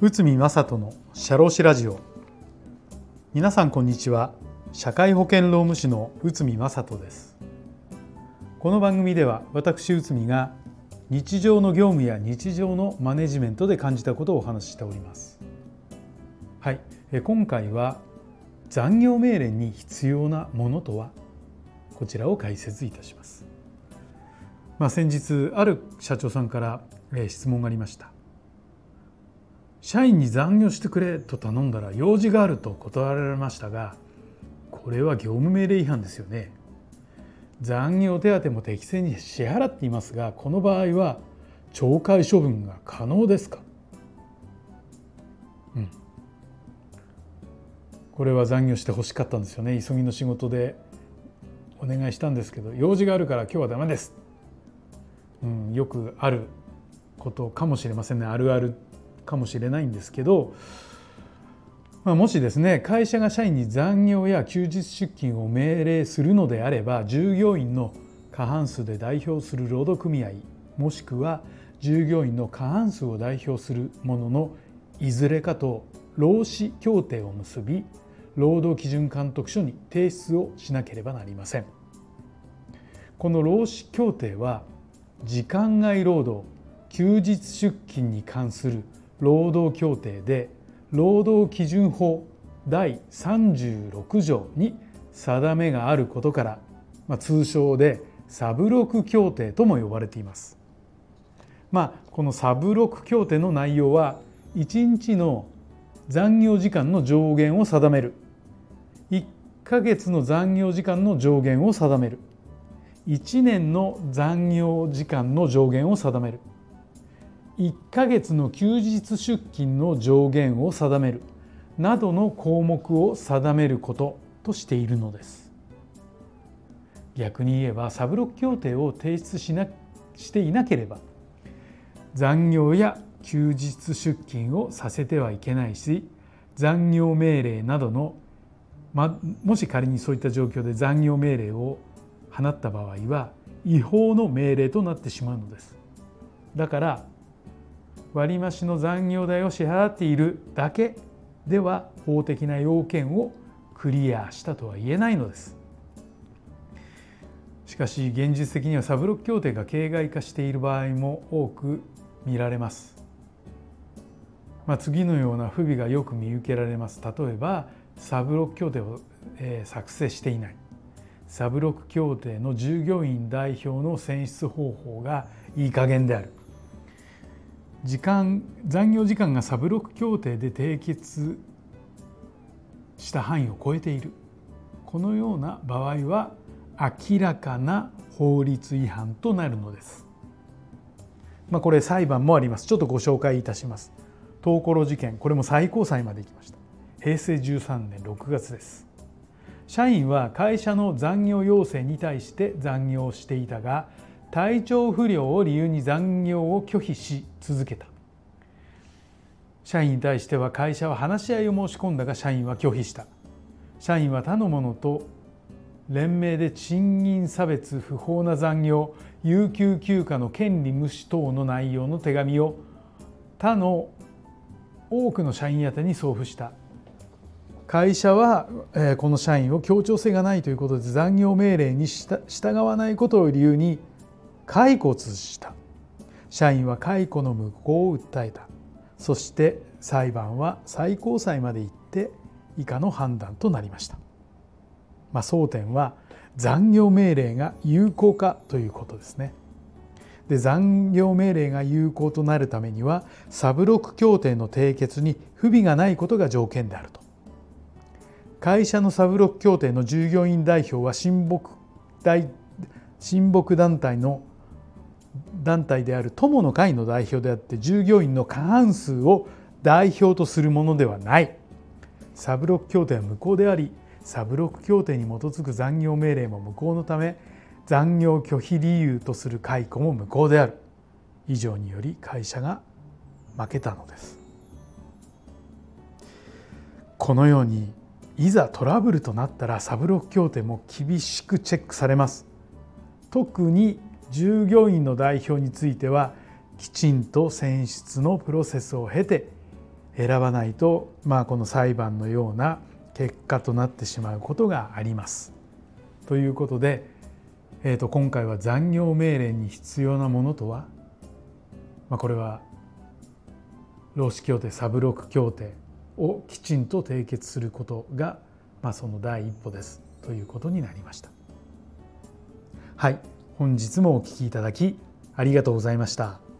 内海正人の社労士ラジオ。皆さんこんにちは。社会保険労務士の内海正人です。この番組では私内海が日常の業務や日常のマネジメントで感じたことをお話ししております。はい。今回は残業命令に必要なものとは？こちらを解説いたします。まあ、先日ある社長さんから質問がありました。社員に残業してくれと頼んだら用事があると断られましたがこれは業務命令違反ですよね。残業手当も適正に支払っていますがこの場合は懲戒処分が可能ですか、うん、これは残業してほしかったんですよね急ぎの仕事でお願いしたんですけど用事があるから今日はダメです、うん、よくあることかもしれませんね。あるあるかもしれないんですけど、まあ、もしですね会社が社員に残業や休日出勤を命令するのであれば従業員の過半数で代表する労働組合もしくは従業員の過半数を代表するもののいずれかと労使協定を結び労働基準監督署に提出をしなければなりません。この労使協定は時間外労働休日出勤に関する労働協定で労働基準法第36条に定めがあることから、まあ、通称でサブロク協定とも呼ばれています。まあ、このサブロク協定の内容は1日の残業時間の上限を定める1ヶ月の残業時間の上限を定める1年の残業時間の上限を定める。1ヶ月の休日出勤の上限を定める。などの項目を定めることとしているのです。逆に言えばサブロック協定を提出しなしていなければ残業や休日出勤をさせてはいけないし残業命令などの、ま、もし仮にそういった状況で残業命令を放った場合は違法の命令となってしまうのです。だから割増の残業代を支払っているだけでは法的な要件をクリアしたとは言えないのです。しかし現実的にはサブロック協定が形骸化している場合も多く見られます。まあ、次のような不備がよく見受けられます。例えばサブロク協定を、えー、作成していない。サブロク協定の従業員代表の選出方法がいい加減である時間残業時間がサブロク協定で締結した範囲を超えているこのような場合は明らかな法律違反となるのです。まあ、これ裁判もあります。ちょっとご紹介いたします。東コロ事件これも最高裁まで行きました平成13年6月です社員は会社の残業要請に対して残業をしていたが体調不良を理由に残業を拒否し続けた。社員に対しては会社は話し合いを申し込んだが社員は拒否した。社員は他の者と連名で賃金差別不法な残業有給休暇の権利無視等の内容の手紙を他の多くの社員宛に送付した。会社はえこの社員を協調性がないということで残業命令に従わないことを理由に解雇を通した。社員は解雇の無効を訴えた。そして裁判は最高裁まで行って以下の判断となりました、まあ、争点は残業命令が有効かということですね。で残業命令が有効となるためにはサブロック協定の締結に不備がないことが条件であると。会社のサブロック協定の従業員代表は親睦大親睦団体の団体である友の会の代表であって従業員の過半数を代表とするものではない。サブロク協定は無効でありサブロク協定に基づく残業命令も無効のため残業拒否理由とする解雇も無効である。以上により会社が負けたのです。このようにいざトラブルとなったらサブロク協定も厳しくチェックされます特に従業員の代表についてはきちんと選出のプロセスを経て選ばないと、まあ、この裁判のような結果となってしまうことがあります。ということで、えー、と今回は残業命令に必要なものとは、まあ、これは労使協定サブロック協定をきちんと締結することが、まあ、その第一歩ですということになりました。はい本日もお聴きいただきありがとうございました。